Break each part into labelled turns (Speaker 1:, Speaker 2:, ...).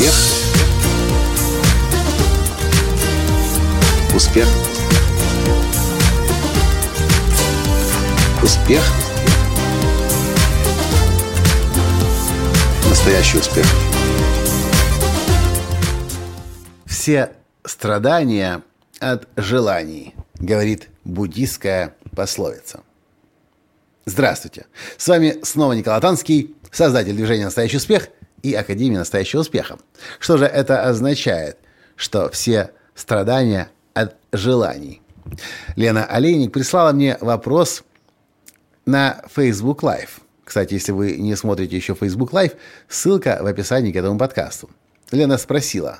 Speaker 1: Успех. Успех. Успех. Настоящий успех.
Speaker 2: Все страдания от желаний, говорит буддийская пословица. Здравствуйте! С вами снова Николай Танский, создатель движения «Настоящий успех» и Академии «Настоящего успеха». Что же это означает? Что все страдания от желаний. Лена Олейник прислала мне вопрос на Facebook Live. Кстати, если вы не смотрите еще Facebook Live, ссылка в описании к этому подкасту. Лена спросила,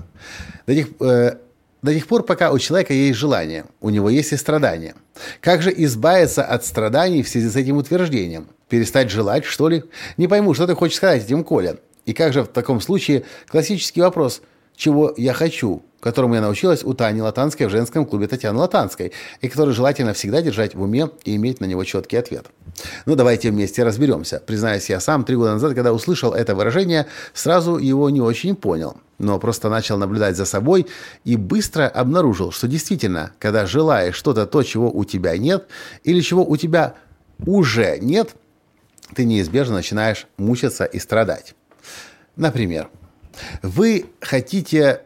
Speaker 2: до тех, э, до тех пор, пока у человека есть желание, у него есть и страдания. Как же избавиться от страданий в связи с этим утверждением? Перестать желать, что ли? Не пойму, что ты хочешь сказать этим, Коля. И как же в таком случае классический вопрос «Чего я хочу?», которому я научилась у Тани Латанской в женском клубе Татьяны Латанской, и который желательно всегда держать в уме и иметь на него четкий ответ. Ну, давайте вместе разберемся. Признаюсь, я сам три года назад, когда услышал это выражение, сразу его не очень понял, но просто начал наблюдать за собой и быстро обнаружил, что действительно, когда желаешь что-то то, чего у тебя нет, или чего у тебя уже нет, ты неизбежно начинаешь мучиться и страдать. Например, вы хотите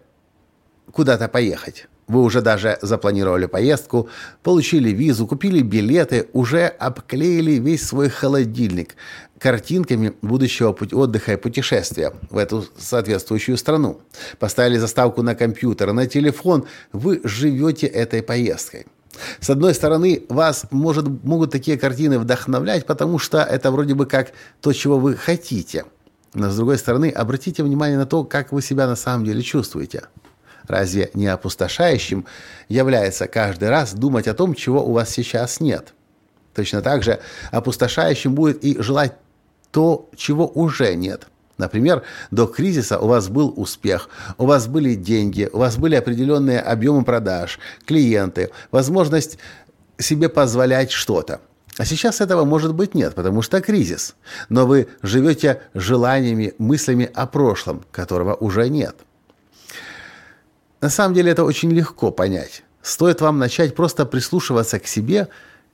Speaker 2: куда-то поехать. Вы уже даже запланировали поездку, получили визу, купили билеты, уже обклеили весь свой холодильник картинками будущего отдыха и путешествия в эту соответствующую страну. Поставили заставку на компьютер, на телефон. Вы живете этой поездкой. С одной стороны, вас может, могут такие картины вдохновлять, потому что это вроде бы как то, чего вы хотите. Но с другой стороны, обратите внимание на то, как вы себя на самом деле чувствуете. Разве не опустошающим является каждый раз думать о том, чего у вас сейчас нет? Точно так же опустошающим будет и желать то, чего уже нет. Например, до кризиса у вас был успех, у вас были деньги, у вас были определенные объемы продаж, клиенты, возможность себе позволять что-то. А сейчас этого может быть нет, потому что кризис. Но вы живете желаниями, мыслями о прошлом, которого уже нет. На самом деле это очень легко понять. Стоит вам начать просто прислушиваться к себе,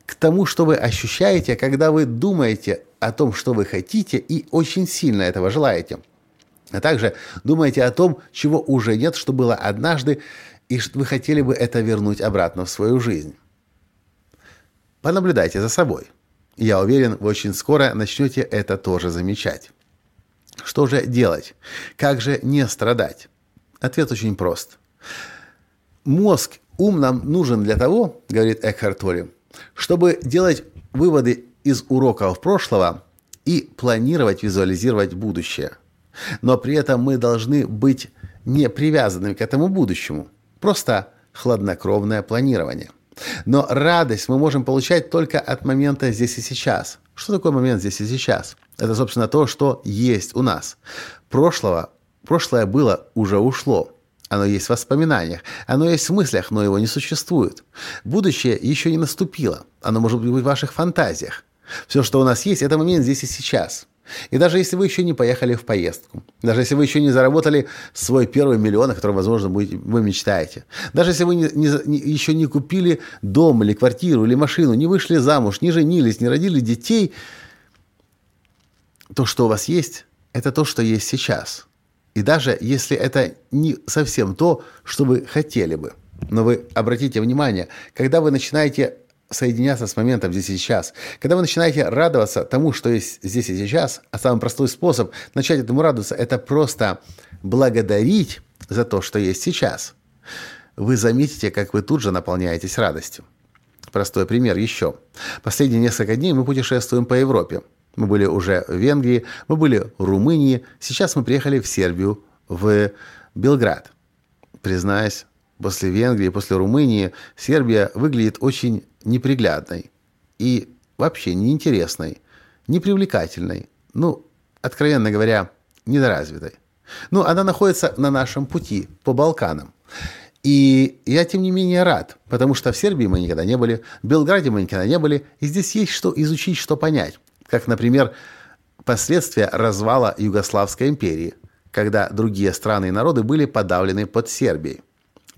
Speaker 2: к тому, что вы ощущаете, когда вы думаете о том, что вы хотите и очень сильно этого желаете. А также думаете о том, чего уже нет, что было однажды, и что вы хотели бы это вернуть обратно в свою жизнь. Понаблюдайте за собой. Я уверен, вы очень скоро начнете это тоже замечать. Что же делать? Как же не страдать? Ответ очень прост. Мозг, ум нам нужен для того, говорит Экхарт Толли, чтобы делать выводы из уроков прошлого и планировать, визуализировать будущее. Но при этом мы должны быть не привязанными к этому будущему. Просто хладнокровное планирование. Но радость мы можем получать только от момента здесь и сейчас. Что такое момент здесь и сейчас? Это, собственно, то, что есть у нас. Прошлого, прошлое было, уже ушло. Оно есть в воспоминаниях, оно есть в мыслях, но его не существует. Будущее еще не наступило, оно может быть в ваших фантазиях. Все, что у нас есть, это момент здесь и сейчас. И даже если вы еще не поехали в поездку, даже если вы еще не заработали свой первый миллион, о котором, возможно, вы мечтаете, даже если вы не, не, еще не купили дом или квартиру или машину, не вышли замуж, не женились, не родили детей, то, что у вас есть, это то, что есть сейчас – и даже если это не совсем то, что вы хотели бы. Но вы обратите внимание, когда вы начинаете соединяться с моментом здесь и сейчас, когда вы начинаете радоваться тому, что есть здесь и сейчас, а самый простой способ начать этому радоваться – это просто благодарить за то, что есть сейчас, вы заметите, как вы тут же наполняетесь радостью. Простой пример еще. Последние несколько дней мы путешествуем по Европе. Мы были уже в Венгрии, мы были в Румынии, сейчас мы приехали в Сербию, в Белград. Признаюсь, после Венгрии, после Румынии Сербия выглядит очень неприглядной и вообще неинтересной, непривлекательной, ну, откровенно говоря, недоразвитой. Ну, она находится на нашем пути по Балканам. И я, тем не менее, рад, потому что в Сербии мы никогда не были, в Белграде мы никогда не были, и здесь есть что изучить, что понять как, например, последствия развала Югославской империи, когда другие страны и народы были подавлены под Сербией.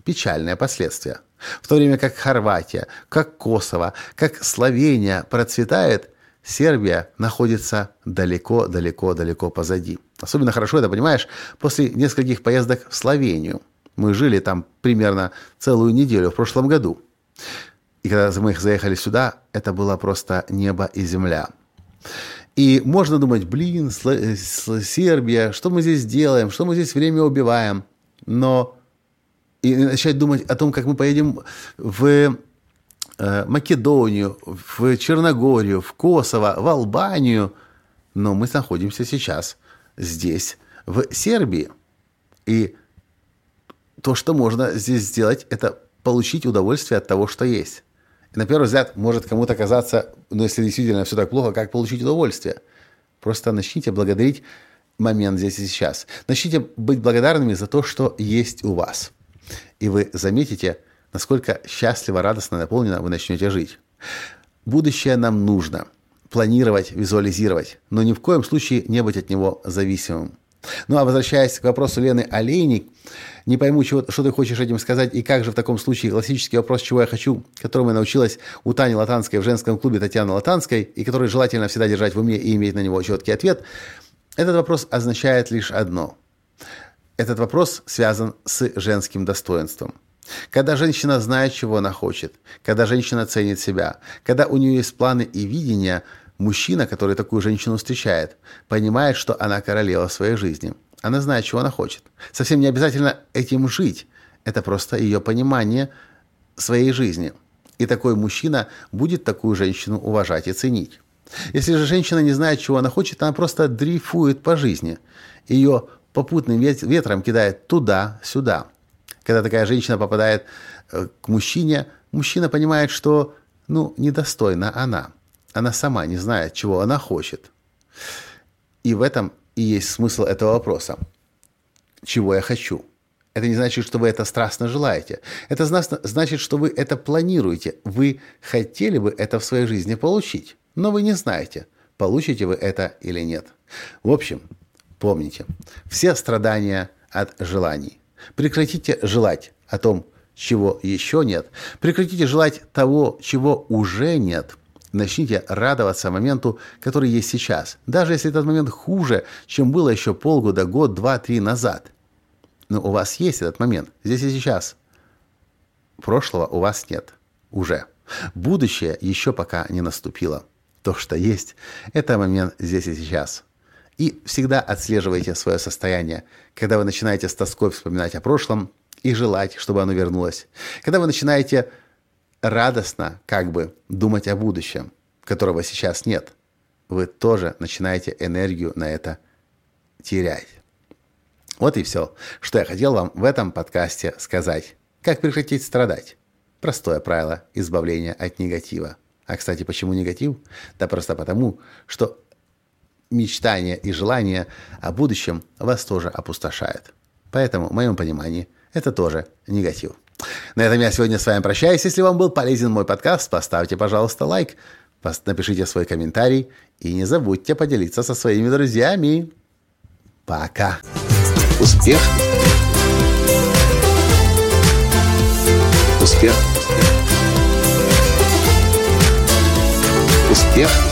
Speaker 2: Печальное последствие. В то время как Хорватия, как Косово, как Словения процветает, Сербия находится далеко-далеко-далеко позади. Особенно хорошо это понимаешь после нескольких поездок в Словению. Мы жили там примерно целую неделю в прошлом году. И когда мы заехали сюда, это было просто небо и земля. И можно думать, блин, Сербия, что мы здесь делаем, что мы здесь время убиваем. Но и начать думать о том, как мы поедем в Э, Македонию, в Черногорию, в Косово, в Албанию. Но мы находимся сейчас здесь, в Сербии. И то, что можно здесь сделать, это получить удовольствие от того, что есть. И на первый взгляд может кому-то казаться, ну если действительно все так плохо, как получить удовольствие? Просто начните благодарить момент здесь и сейчас. Начните быть благодарными за то, что есть у вас. И вы заметите, насколько счастливо, радостно, наполненно вы начнете жить. Будущее нам нужно планировать, визуализировать, но ни в коем случае не быть от него зависимым. Ну а возвращаясь к вопросу Лены Олейник, не пойму, чего, что ты хочешь этим сказать, и как же в таком случае классический вопрос, чего я хочу, которому я научилась у Тани Латанской в женском клубе Татьяны Латанской, и который желательно всегда держать в уме и иметь на него четкий ответ, этот вопрос означает лишь одно. Этот вопрос связан с женским достоинством. Когда женщина знает, чего она хочет, когда женщина ценит себя, когда у нее есть планы и видения, мужчина, который такую женщину встречает, понимает, что она королева своей жизни. Она знает, чего она хочет. Совсем не обязательно этим жить. Это просто ее понимание своей жизни. И такой мужчина будет такую женщину уважать и ценить. Если же женщина не знает, чего она хочет, она просто дрейфует по жизни. Ее попутным ветром кидает туда-сюда – когда такая женщина попадает э, к мужчине, мужчина понимает, что ну, недостойна она. Она сама не знает, чего она хочет. И в этом и есть смысл этого вопроса. Чего я хочу? Это не значит, что вы это страстно желаете. Это значит, что вы это планируете. Вы хотели бы это в своей жизни получить, но вы не знаете, получите вы это или нет. В общем, помните, все страдания от желаний. Прекратите желать о том, чего еще нет. Прекратите желать того, чего уже нет. Начните радоваться моменту, который есть сейчас, даже если этот момент хуже, чем было еще полгода, год, два, три назад. Но у вас есть этот момент, здесь и сейчас. Прошлого у вас нет. Уже. Будущее еще пока не наступило. То, что есть, это момент здесь и сейчас. И всегда отслеживайте свое состояние, когда вы начинаете с тоской вспоминать о прошлом и желать, чтобы оно вернулось. Когда вы начинаете радостно как бы думать о будущем, которого сейчас нет, вы тоже начинаете энергию на это терять. Вот и все, что я хотел вам в этом подкасте сказать. Как прекратить страдать? Простое правило избавления от негатива. А, кстати, почему негатив? Да просто потому, что мечтания и желания о будущем вас тоже опустошает. Поэтому, в моем понимании, это тоже негатив. На этом я сегодня с вами прощаюсь. Если вам был полезен мой подкаст, поставьте, пожалуйста, лайк, напишите свой комментарий и не забудьте поделиться со своими друзьями. Пока. Успех. Успех. Успех